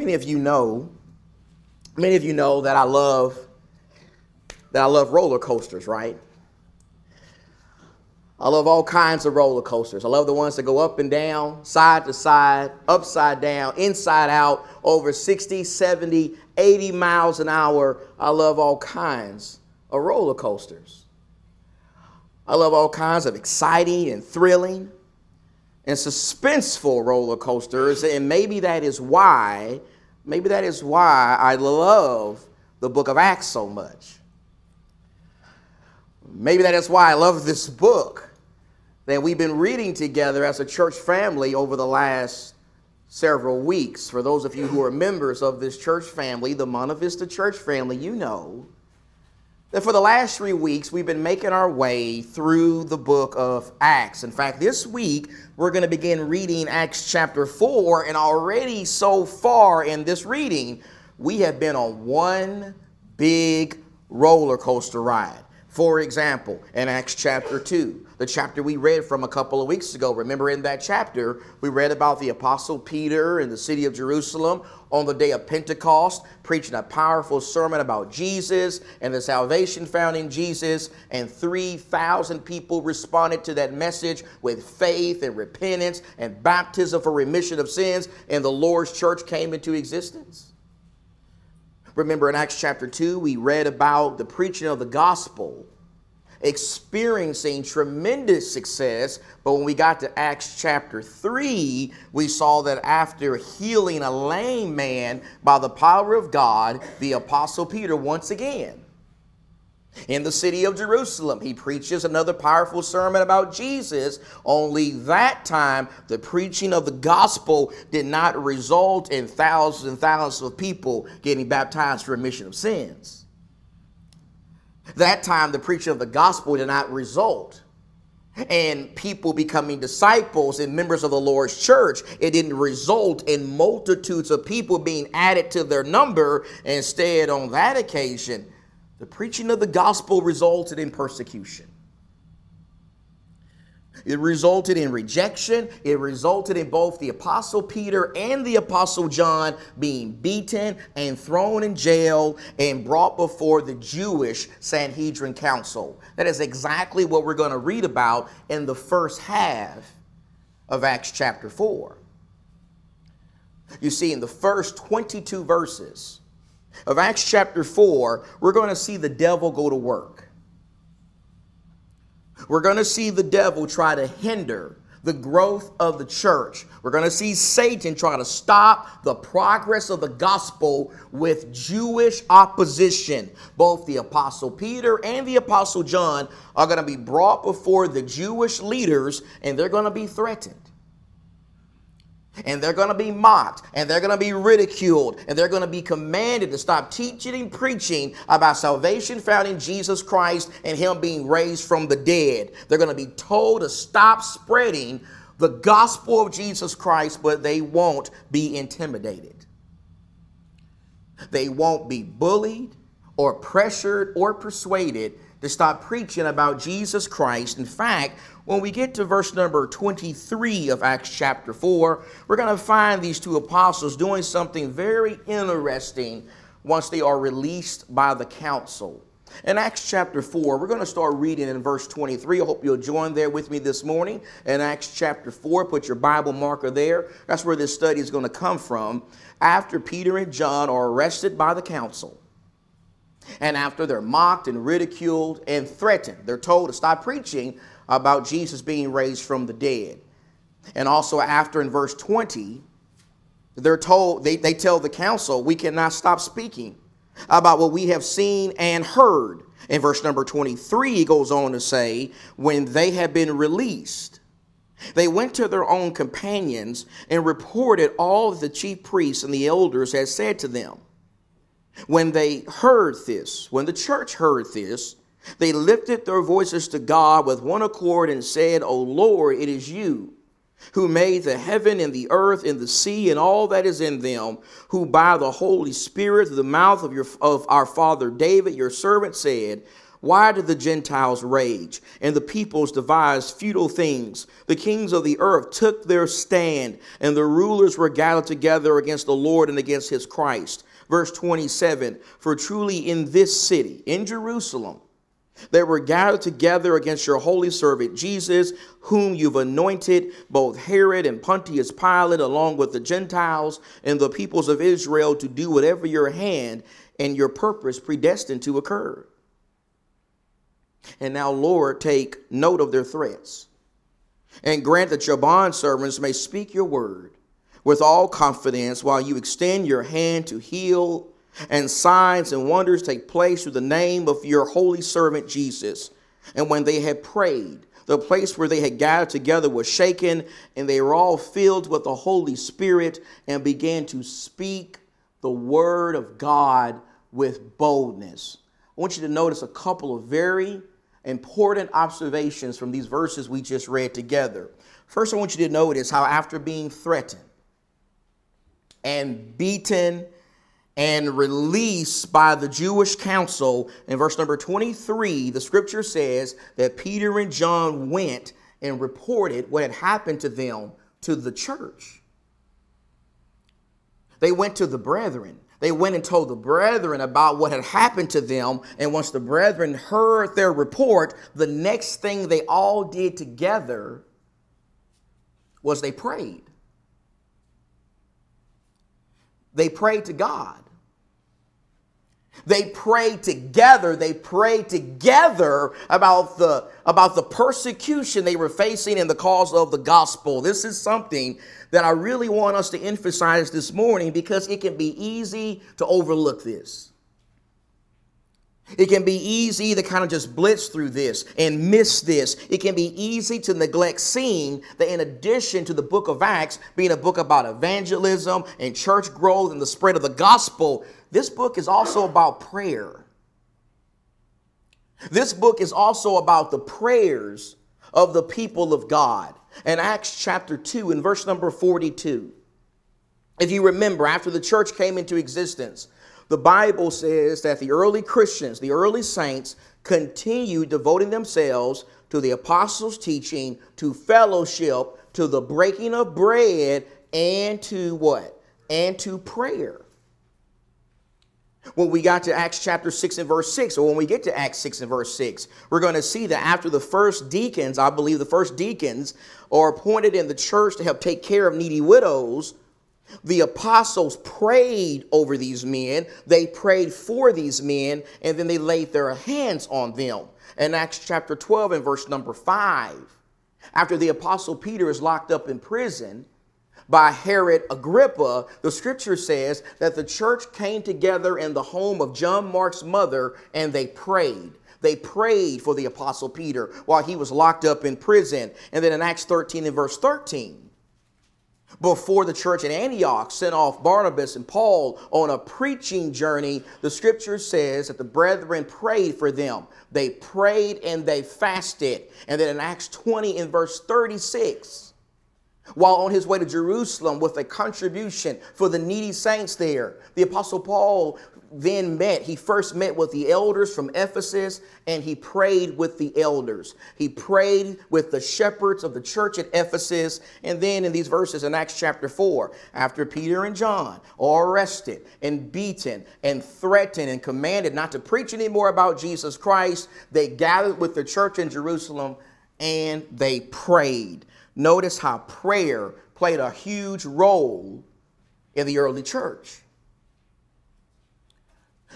Many of you know, many of you know that I love that I love roller coasters, right? I love all kinds of roller coasters. I love the ones that go up and down, side to side, upside down, inside out, over 60, 70, 80 miles an hour. I love all kinds of roller coasters. I love all kinds of exciting and thrilling and suspenseful roller coasters, and maybe that is why, maybe that is why I love the book of Acts so much. Maybe that is why I love this book that we've been reading together as a church family over the last several weeks. For those of you who are members of this church family, the Monte Vista church family, you know that for the last three weeks we've been making our way through the book of Acts. In fact, this week we're going to begin reading Acts chapter 4, and already so far in this reading, we have been on one big roller coaster ride. For example, in Acts chapter 2, the chapter we read from a couple of weeks ago, remember in that chapter, we read about the Apostle Peter in the city of Jerusalem on the day of Pentecost, preaching a powerful sermon about Jesus and the salvation found in Jesus. And 3,000 people responded to that message with faith and repentance and baptism for remission of sins, and the Lord's church came into existence. Remember in Acts chapter 2, we read about the preaching of the gospel experiencing tremendous success. But when we got to Acts chapter 3, we saw that after healing a lame man by the power of God, the Apostle Peter once again in the city of Jerusalem. He preaches another powerful sermon about Jesus, only that time the preaching of the gospel did not result in thousands and thousands of people getting baptized for remission of sins. That time the preaching of the gospel did not result and people becoming disciples and members of the Lord's church. It didn't result in multitudes of people being added to their number. Instead, on that occasion, the preaching of the gospel resulted in persecution. It resulted in rejection. It resulted in both the Apostle Peter and the Apostle John being beaten and thrown in jail and brought before the Jewish Sanhedrin Council. That is exactly what we're going to read about in the first half of Acts chapter 4. You see, in the first 22 verses, of Acts chapter 4, we're going to see the devil go to work. We're going to see the devil try to hinder the growth of the church. We're going to see Satan try to stop the progress of the gospel with Jewish opposition. Both the Apostle Peter and the Apostle John are going to be brought before the Jewish leaders and they're going to be threatened and they're going to be mocked and they're going to be ridiculed and they're going to be commanded to stop teaching and preaching about salvation found in Jesus Christ and Him being raised from the dead. They're going to be told to stop spreading the gospel of Jesus Christ, but they won't be intimidated. They won't be bullied or pressured or persuaded to stop preaching about Jesus Christ. In fact, when we get to verse number 23 of Acts chapter 4, we're going to find these two apostles doing something very interesting once they are released by the council. In Acts chapter 4, we're going to start reading in verse 23. I hope you'll join there with me this morning. In Acts chapter 4, put your Bible marker there. That's where this study is going to come from. After Peter and John are arrested by the council, and after they're mocked and ridiculed and threatened, they're told to stop preaching about Jesus being raised from the dead. And also, after in verse 20, they're told, they, they tell the council, we cannot stop speaking about what we have seen and heard. In verse number 23, he goes on to say, when they had been released, they went to their own companions and reported all that the chief priests and the elders had said to them. When they heard this, when the church heard this, they lifted their voices to God with one accord and said, O Lord, it is you who made the heaven and the earth and the sea and all that is in them, who by the Holy Spirit, through the mouth of, your, of our father David, your servant, said, Why did the Gentiles rage and the peoples devise futile things? The kings of the earth took their stand, and the rulers were gathered together against the Lord and against his Christ. Verse 27 For truly in this city, in Jerusalem, they were gathered together against your holy servant Jesus, whom you've anointed, both Herod and Pontius Pilate, along with the Gentiles and the peoples of Israel, to do whatever your hand and your purpose predestined to occur. And now, Lord, take note of their threats and grant that your bondservants may speak your word with all confidence while you extend your hand to heal and signs and wonders take place through the name of your holy servant Jesus. And when they had prayed, the place where they had gathered together was shaken, and they were all filled with the Holy Spirit and began to speak the word of God with boldness. I want you to notice a couple of very important observations from these verses we just read together. First, I want you to notice how, after being threatened and beaten and released by the Jewish council, in verse number 23, the scripture says that Peter and John went and reported what had happened to them to the church. They went to the brethren they went and told the brethren about what had happened to them. And once the brethren heard their report, the next thing they all did together was they prayed. They pray to God. They pray together. They pray together about the, about the persecution they were facing in the cause of the gospel. This is something that I really want us to emphasize this morning because it can be easy to overlook this. It can be easy to kind of just blitz through this and miss this. It can be easy to neglect seeing that, in addition to the book of Acts being a book about evangelism and church growth and the spread of the gospel, this book is also about prayer. This book is also about the prayers of the people of God. In Acts chapter 2, in verse number 42, if you remember, after the church came into existence, the Bible says that the early Christians, the early saints, continued devoting themselves to the apostles' teaching, to fellowship, to the breaking of bread, and to what? And to prayer. When we got to Acts chapter 6 and verse 6, or when we get to Acts 6 and verse 6, we're going to see that after the first deacons, I believe the first deacons are appointed in the church to help take care of needy widows, the apostles prayed over these men, they prayed for these men, and then they laid their hands on them. In Acts chapter 12 and verse number 5, after the apostle Peter is locked up in prison, by Herod Agrippa, the scripture says that the church came together in the home of John Mark's mother and they prayed. They prayed for the apostle Peter while he was locked up in prison. And then in Acts 13 and verse 13, before the church in Antioch sent off Barnabas and Paul on a preaching journey, the scripture says that the brethren prayed for them. They prayed and they fasted. And then in Acts 20 in verse 36, while on his way to Jerusalem with a contribution for the needy saints there. The Apostle Paul then met, he first met with the elders from Ephesus and he prayed with the elders. He prayed with the shepherds of the church at Ephesus. And then in these verses in Acts chapter 4, after Peter and John are arrested and beaten and threatened and commanded not to preach anymore about Jesus Christ, they gathered with the church in Jerusalem and they prayed. Notice how prayer played a huge role in the early church.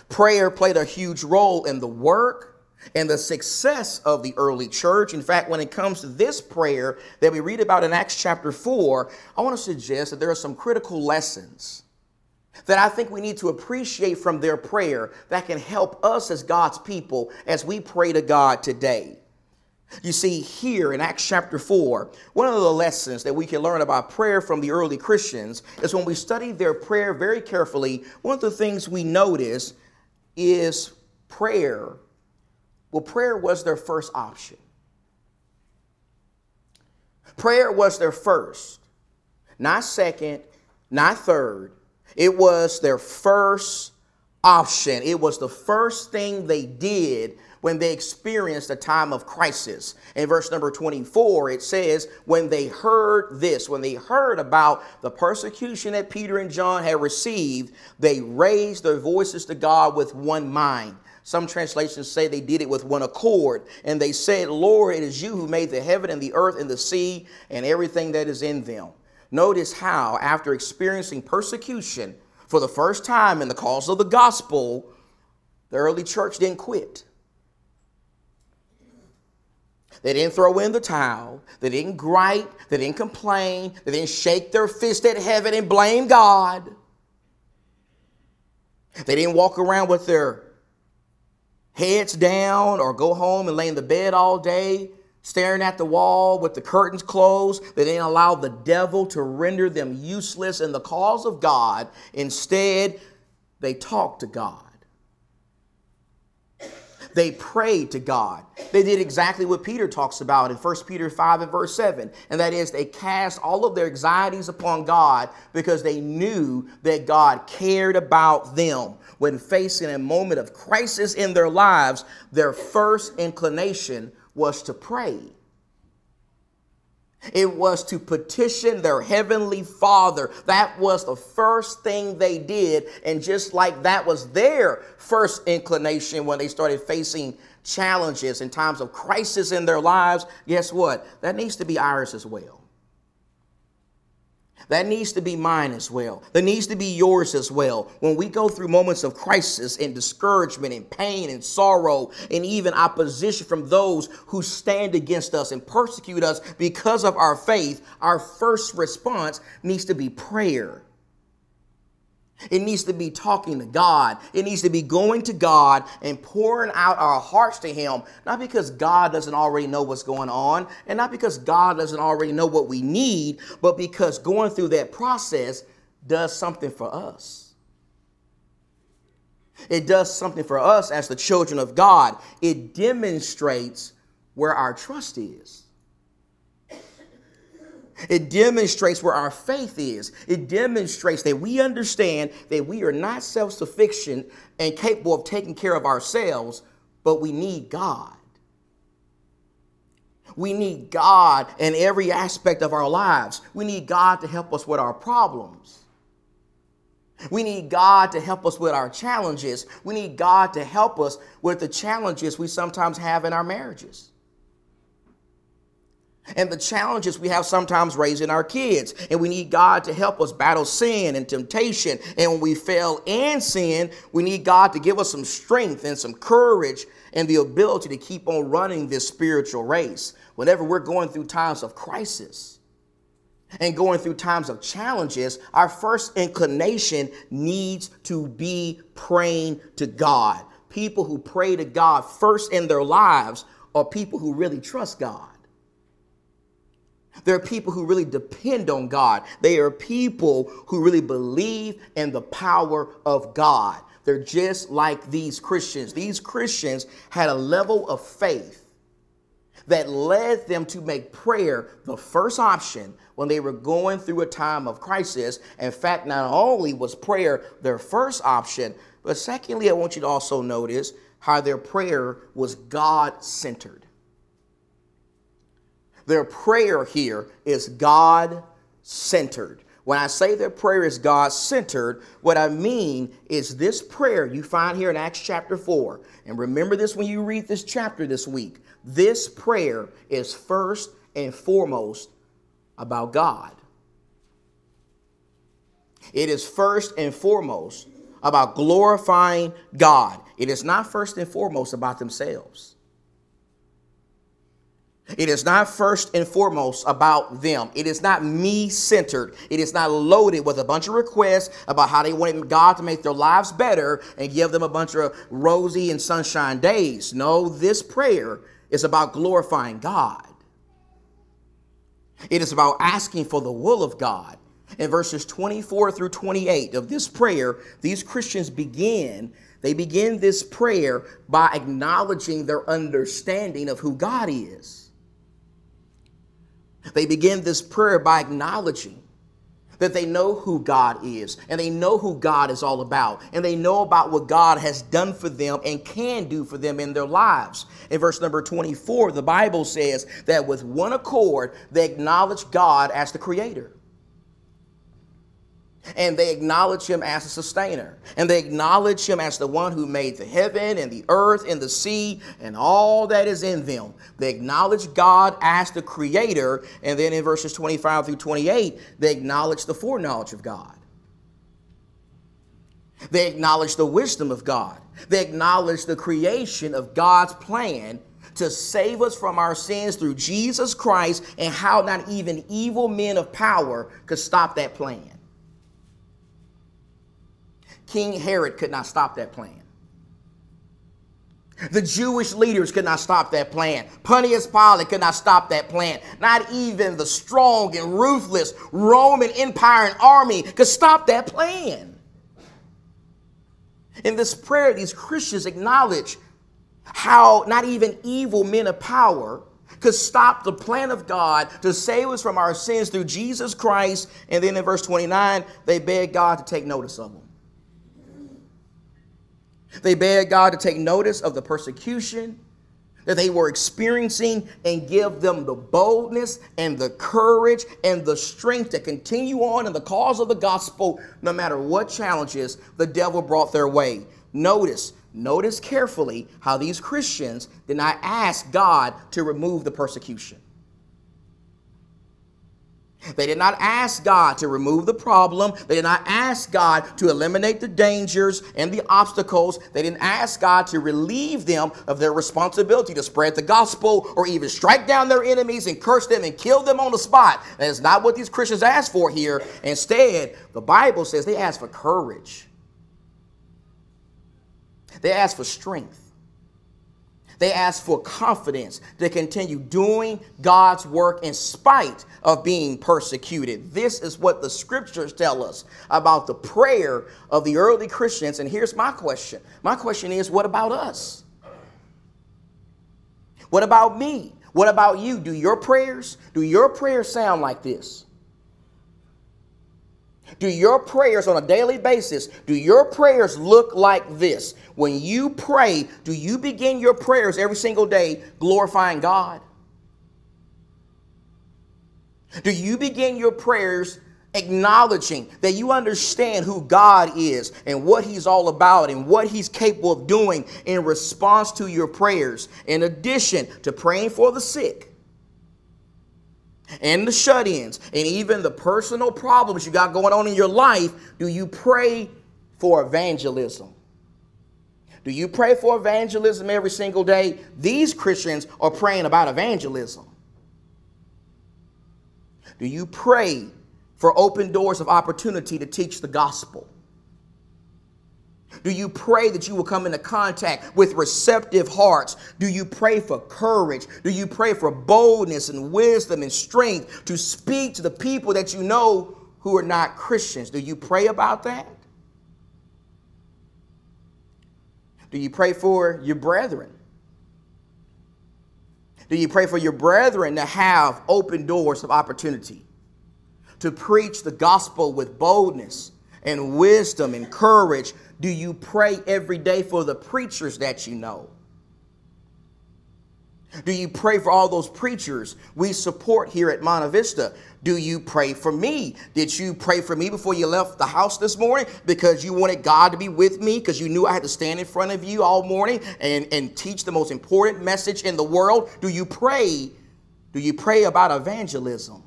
Prayer played a huge role in the work and the success of the early church. In fact, when it comes to this prayer that we read about in Acts chapter 4, I want to suggest that there are some critical lessons that I think we need to appreciate from their prayer that can help us as God's people as we pray to God today. You see, here in Acts chapter 4, one of the lessons that we can learn about prayer from the early Christians is when we study their prayer very carefully, one of the things we notice is prayer. Well, prayer was their first option. Prayer was their first, not second, not third. It was their first option. It was the first thing they did when they experienced a time of crisis. In verse number 24, it says, When they heard this, when they heard about the persecution that Peter and John had received, they raised their voices to God with one mind. Some translations say they did it with one accord. And they said, Lord, it is you who made the heaven and the earth and the sea and everything that is in them. Notice how, after experiencing persecution for the first time in the cause of the gospel, the early church didn't quit. They didn't throw in the towel. They didn't gripe. They didn't complain. They didn't shake their fist at heaven and blame God. They didn't walk around with their heads down or go home and lay in the bed all day staring at the wall with the curtains closed. They didn't allow the devil to render them useless in the cause of God. Instead, they talked to God. They prayed to God. They did exactly what Peter talks about in 1 Peter 5 and verse 7. And that is, they cast all of their anxieties upon God because they knew that God cared about them. When facing a moment of crisis in their lives, their first inclination was to pray. It was to petition their heavenly Father. That was the first thing they did. And just like that was their first inclination when they started facing challenges in times of crisis in their lives, guess what? That needs to be ours as well. That needs to be mine as well. That needs to be yours as well. When we go through moments of crisis and discouragement and pain and sorrow and even opposition from those who stand against us and persecute us because of our faith, our first response needs to be prayer. It needs to be talking to God. It needs to be going to God and pouring out our hearts to Him, not because God doesn't already know what's going on, and not because God doesn't already know what we need, but because going through that process does something for us. It does something for us as the children of God. It demonstrates where our trust is. It demonstrates where our faith is. It demonstrates that we understand that we are not self sufficient and capable of taking care of ourselves, but we need God. We need God in every aspect of our lives. We need God to help us with our problems. We need God to help us with our challenges. We need God to help us with the challenges we sometimes have in our marriages and the challenges we have sometimes raising our kids. And we need God to help us battle sin and temptation. And when we fail in sin, we need God to give us some strength and some courage and the ability to keep on running this spiritual race. Whenever we're going through times of crisis and going through times of challenges, our first inclination needs to be praying to God. People who pray to God first in their lives are people who really trust God. There are people who really depend on God. They are people who really believe in the power of God. They're just like these Christians. These Christians had a level of faith that led them to make prayer the first option when they were going through a time of crisis. In fact, not only was prayer their first option, but secondly, I want you to also notice how their prayer was God centered. Their prayer here is God centered. When I say their prayer is God centered, what I mean is this prayer you find here in Acts chapter 4. And remember this when you read this chapter this week. This prayer is first and foremost about God. It is first and foremost about glorifying God. It is not first and foremost about themselves. It is not first and foremost about them. It is not me centered. It is not loaded with a bunch of requests about how they want God to make their lives better and give them a bunch of rosy and sunshine days. No, this prayer is about glorifying God. It is about asking for the will of God. In verses 24 through 28 of this prayer, these Christians begin they begin this prayer by acknowledging their understanding of who God is. They begin this prayer by acknowledging that they know who God is and they know who God is all about and they know about what God has done for them and can do for them in their lives. In verse number 24, the Bible says that with one accord they acknowledge God as the creator and they acknowledge him as a sustainer. And they acknowledge him as the one who made the heaven and the earth and the sea and all that is in them. They acknowledge God as the creator. And then in verses 25 through 28, they acknowledge the foreknowledge of God. They acknowledge the wisdom of God. They acknowledge the creation of God's plan to save us from our sins through Jesus Christ and how not even evil men of power could stop that plan. King Herod could not stop that plan. The Jewish leaders could not stop that plan. Pontius Pilate could not stop that plan. Not even the strong and ruthless Roman Empire and army could stop that plan. In this prayer, these Christians acknowledge how not even evil men of power could stop the plan of God to save us from our sins through Jesus Christ. And then in verse 29, they beg God to take notice of them. They begged God to take notice of the persecution that they were experiencing and give them the boldness and the courage and the strength to continue on in the cause of the gospel no matter what challenges the devil brought their way. Notice, notice carefully how these Christians did not ask God to remove the persecution. They did not ask God to remove the problem. They did not ask God to eliminate the dangers and the obstacles. They didn't ask God to relieve them of their responsibility to spread the gospel or even strike down their enemies and curse them and kill them on the spot. That is not what these Christians asked for here. Instead, the Bible says they asked for courage, they asked for strength. They ask for confidence to continue doing God's work in spite of being persecuted. This is what the scriptures tell us about the prayer of the early Christians. And here's my question my question is what about us? What about me? What about you? Do your prayers, do your prayers sound like this? Do your prayers on a daily basis, do your prayers look like this? When you pray, do you begin your prayers every single day glorifying God? Do you begin your prayers acknowledging that you understand who God is and what He's all about and what He's capable of doing in response to your prayers, in addition to praying for the sick? And the shut ins, and even the personal problems you got going on in your life, do you pray for evangelism? Do you pray for evangelism every single day? These Christians are praying about evangelism. Do you pray for open doors of opportunity to teach the gospel? Do you pray that you will come into contact with receptive hearts? Do you pray for courage? Do you pray for boldness and wisdom and strength to speak to the people that you know who are not Christians? Do you pray about that? Do you pray for your brethren? Do you pray for your brethren to have open doors of opportunity to preach the gospel with boldness and wisdom and courage do you pray every day for the preachers that you know? Do you pray for all those preachers we support here at Monte Vista? Do you pray for me? Did you pray for me before you left the house this morning because you wanted God to be with me because you knew I had to stand in front of you all morning and, and teach the most important message in the world? Do you pray? Do you pray about evangelism?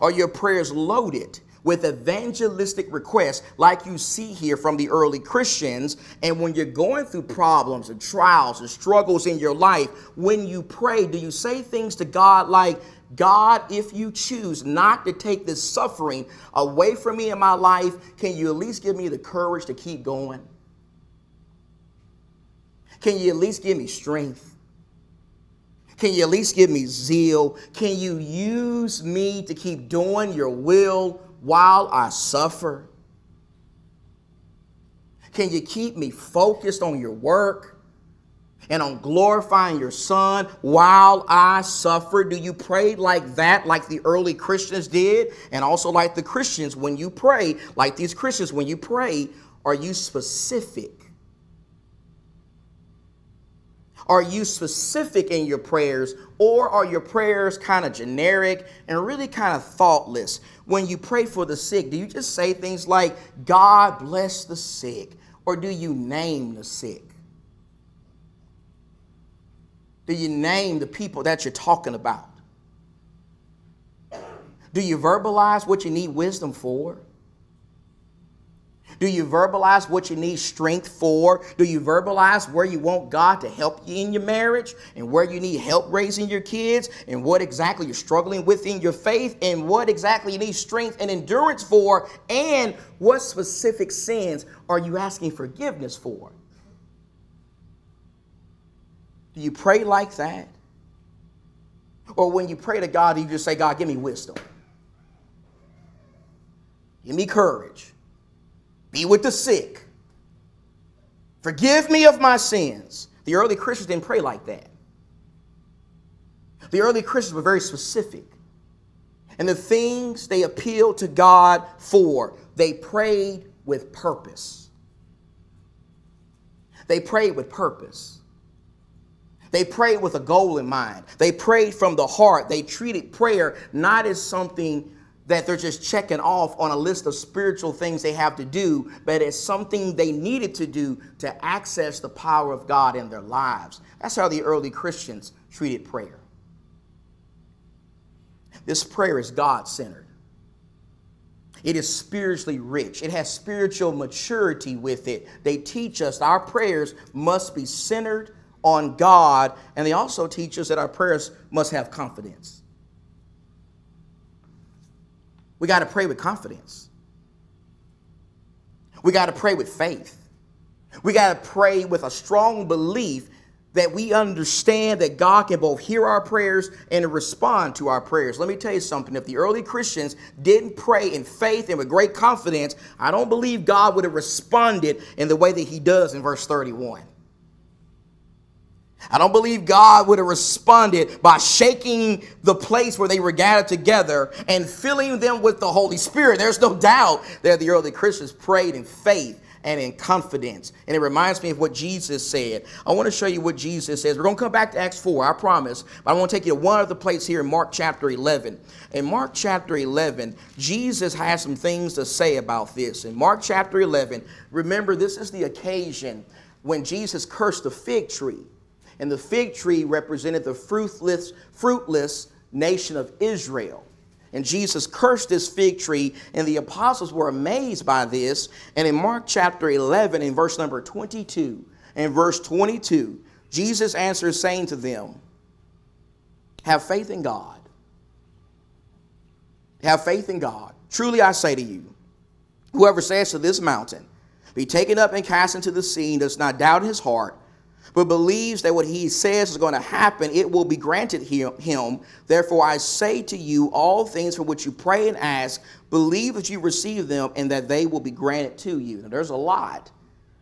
Are your prayers loaded with evangelistic requests like you see here from the early Christians. And when you're going through problems and trials and struggles in your life, when you pray, do you say things to God like, God, if you choose not to take this suffering away from me in my life, can you at least give me the courage to keep going? Can you at least give me strength? Can you at least give me zeal? Can you use me to keep doing your will while I suffer? Can you keep me focused on your work? and on glorifying your son while I suffer? Do you pray like that, like the early Christians did? And also like the Christians when you pray, like these Christians when you pray, are you specific? Are you specific in your prayers, or are your prayers kind of generic and really kind of thoughtless? When you pray for the sick, do you just say things like, God bless the sick, or do you name the sick? Do you name the people that you're talking about? Do you verbalize what you need wisdom for? Do you verbalize what you need strength for? Do you verbalize where you want God to help you in your marriage and where you need help raising your kids and what exactly you're struggling with in your faith and what exactly you need strength and endurance for and what specific sins are you asking forgiveness for? Do you pray like that? Or when you pray to God, do you just say, God, give me wisdom? Give me courage. Be with the sick. Forgive me of my sins. The early Christians didn't pray like that. The early Christians were very specific. And the things they appealed to God for, they prayed with purpose. They prayed with purpose. They prayed with a goal in mind. They prayed from the heart. They treated prayer not as something that they're just checking off on a list of spiritual things they have to do, but it's something they needed to do to access the power of God in their lives. That's how the early Christians treated prayer. This prayer is God centered. It is spiritually rich. It has spiritual maturity with it. They teach us our prayers must be centered on God, and they also teach us that our prayers must have confidence. We got to pray with confidence. We got to pray with faith. We got to pray with a strong belief that we understand that God can both hear our prayers and respond to our prayers. Let me tell you something. If the early Christians didn't pray in faith and with great confidence, I don't believe God would have responded in the way that he does in verse 31. I don't believe God would have responded by shaking the place where they were gathered together and filling them with the Holy Spirit. There's no doubt that the early Christians prayed in faith and in confidence. And it reminds me of what Jesus said. I want to show you what Jesus says. We're going to come back to Acts 4, I promise. But I want to take you to one other place here in Mark chapter 11. In Mark chapter 11, Jesus has some things to say about this. In Mark chapter 11, remember, this is the occasion when Jesus cursed the fig tree and the fig tree represented the fruitless, fruitless nation of Israel. And Jesus cursed this fig tree, and the apostles were amazed by this. And in Mark chapter 11, in verse number 22 and verse 22, Jesus answers, saying to them, Have faith in God. Have faith in God. Truly I say to you, whoever says to this mountain, Be taken up and cast into the sea, does not doubt in his heart, but believes that what he says is going to happen, it will be granted him. Therefore, I say to you, all things for which you pray and ask, believe that you receive them and that they will be granted to you. Now, there's a lot.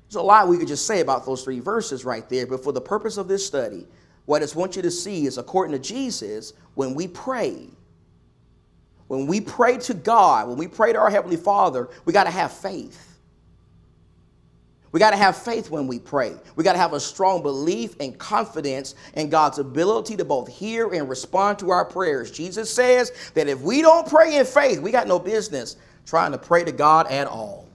There's a lot we could just say about those three verses right there. But for the purpose of this study, what I just want you to see is according to Jesus, when we pray, when we pray to God, when we pray to our Heavenly Father, we got to have faith. We got to have faith when we pray. We got to have a strong belief and confidence in God's ability to both hear and respond to our prayers. Jesus says that if we don't pray in faith, we got no business trying to pray to God at all.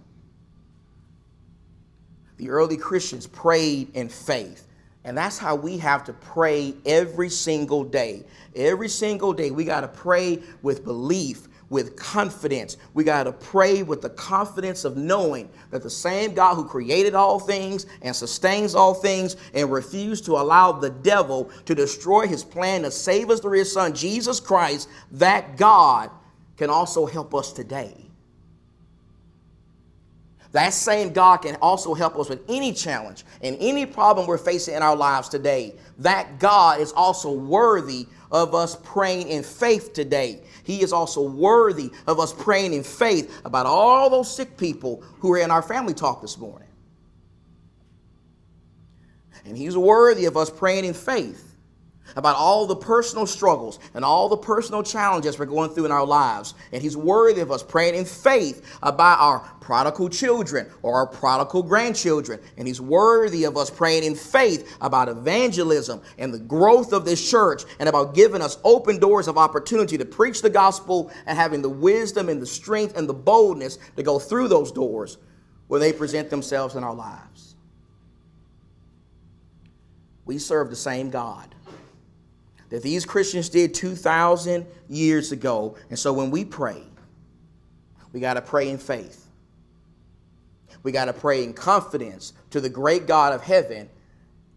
The early Christians prayed in faith. And that's how we have to pray every single day. Every single day, we got to pray with belief, with confidence. We got to pray with the confidence of knowing that the same God who created all things and sustains all things and refused to allow the devil to destroy his plan to save us through his son, Jesus Christ, that God can also help us today. That same God can also help us with any challenge and any problem we're facing in our lives today. That God is also worthy of us praying in faith today. He is also worthy of us praying in faith about all those sick people who are in our family talk this morning. And He's worthy of us praying in faith about all the personal struggles and all the personal challenges we're going through in our lives. And He's worthy of us praying in faith about our prodigal children or our prodigal grandchildren. And He's worthy of us praying in faith about evangelism and the growth of this church and about giving us open doors of opportunity to preach the gospel and having the wisdom and the strength and the boldness to go through those doors when they present themselves in our lives. We serve the same God that these Christians did 2,000 years ago. And so when we pray, we got to pray in faith. We got to pray in confidence to the great God of heaven.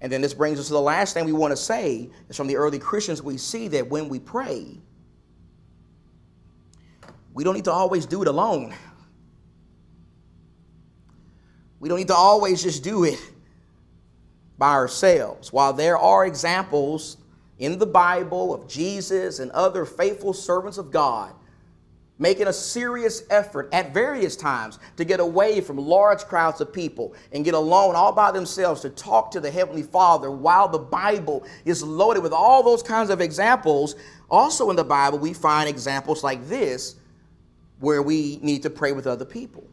And then this brings us to the last thing we want to say is from the early Christians, we see that when we pray, we don't need to always do it alone. We don't need to always just do it by ourselves. While there are examples in the Bible of Jesus and other faithful servants of God making a serious effort at various times to get away from large crowds of people and get alone all by themselves to talk to the Heavenly Father while the Bible is loaded with all those kinds of examples. Also in the Bible, we find examples like this where we need to pray with other people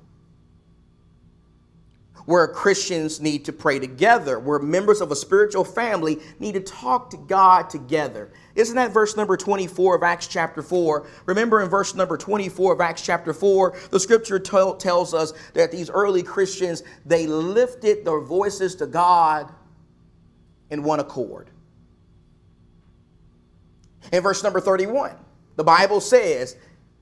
where Christians need to pray together, where members of a spiritual family need to talk to God together. Isn't that verse number 24 of Acts chapter 4? Remember in verse number 24 of Acts chapter 4, the scripture t- tells us that these early Christians, they lifted their voices to God in one accord. In verse number 31, the Bible says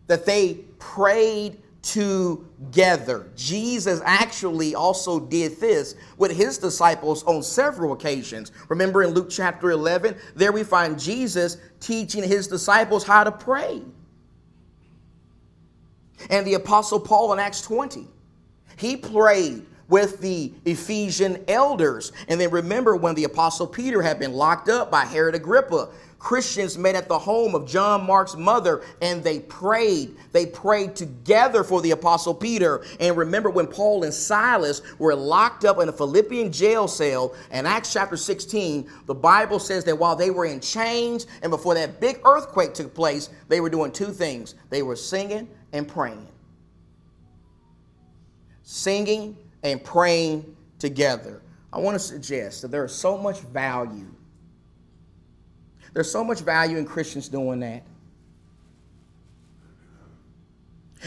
that they prayed together. Jesus actually also did this with his disciples on several occasions. Remember in Luke chapter 11, there we find Jesus teaching his disciples how to pray. And the apostle Paul in Acts 20, he prayed with the Ephesian elders. And then remember when the apostle Peter had been locked up by Herod Agrippa, Christians met at the home of John Mark's mother and they prayed. They prayed together for the Apostle Peter. And remember when Paul and Silas were locked up in a Philippian jail cell in Acts chapter 16, the Bible says that while they were in chains and before that big earthquake took place, they were doing two things they were singing and praying. Singing and praying together. I want to suggest that there is so much value there's so much value in Christians doing that.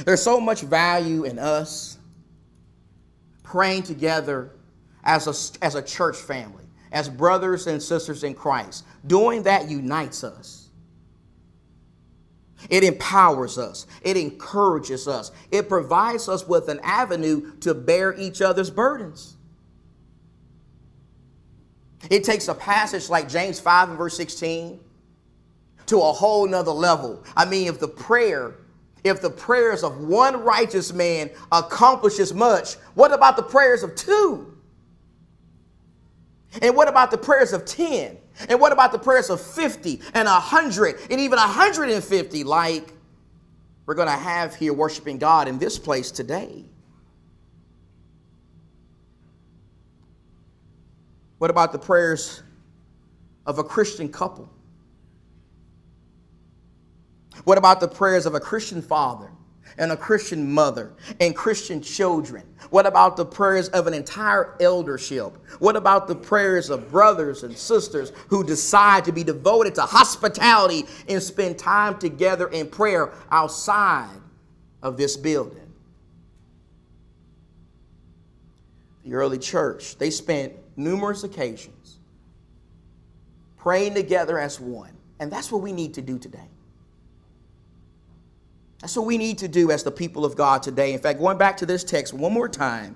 There's so much value in us praying together as a, as a church family, as brothers and sisters in Christ. Doing that unites us. It empowers us. It encourages us. It provides us with an avenue to bear each other's burdens. It takes a passage like James 5 and verse 16 to a whole nother level. I mean, if the prayer, if the prayers of one righteous man accomplishes much, what about the prayers of two? And what about the prayers of 10? And what about the prayers of 50 and 100 and even 150 like we're going to have here worshiping God in this place today? What about the prayers of a Christian couple? What about the prayers of a Christian father and a Christian mother and Christian children? What about the prayers of an entire eldership? What about the prayers of brothers and sisters who decide to be devoted to hospitality and spend time together in prayer outside of this building? The early church, they spent numerous occasions praying together as one. And that's what we need to do today. That's what we need to do as the people of God today. In fact, going back to this text one more time,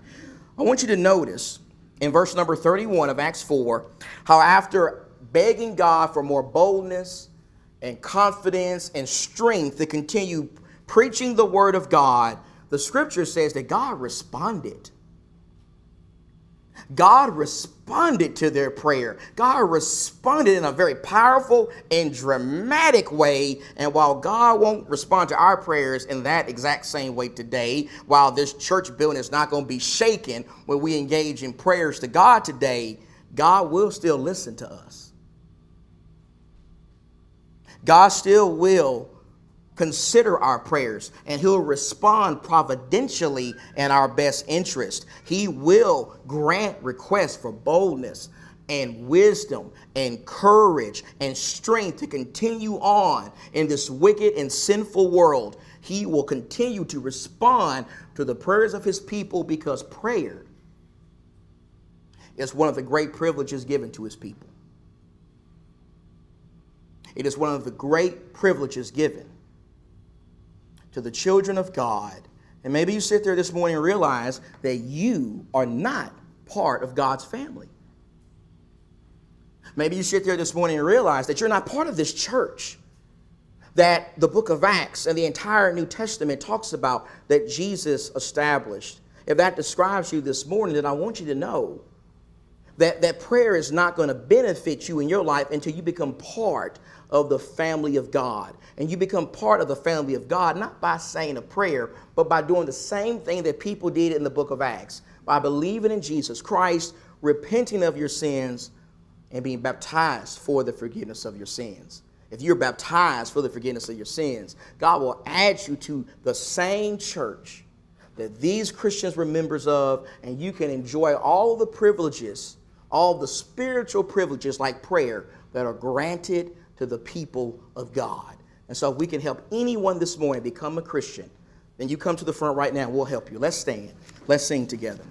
I want you to notice in verse number 31 of Acts 4 how after begging God for more boldness and confidence and strength to continue preaching the word of God, the scripture says that God responded. God responded to their prayer. God responded in a very powerful and dramatic way. And while God won't respond to our prayers in that exact same way today, while this church building is not going to be shaken when we engage in prayers to God today, God will still listen to us. God still will consider our prayers and he'll respond providentially in our best interest. He will grant requests for boldness and wisdom and courage and strength to continue on in this wicked and sinful world. He will continue to respond to the prayers of his people because prayer is one of the great privileges given to his people. It is one of the great privileges given to the children of God. And maybe you sit there this morning and realize that you are not part of God's family. Maybe you sit there this morning and realize that you're not part of this church. That the book of Acts and the entire New Testament talks about that Jesus established. If that describes you this morning, then I want you to know that, that prayer is not going to benefit you in your life until you become part of the family of God. And you become part of the family of God not by saying a prayer, but by doing the same thing that people did in the book of Acts by believing in Jesus Christ, repenting of your sins, and being baptized for the forgiveness of your sins. If you're baptized for the forgiveness of your sins, God will add you to the same church that these Christians were members of, and you can enjoy all the privileges, all the spiritual privileges like prayer that are granted to the people of God. And so, if we can help anyone this morning become a Christian, then you come to the front right now. We'll help you. Let's stand. Let's sing together.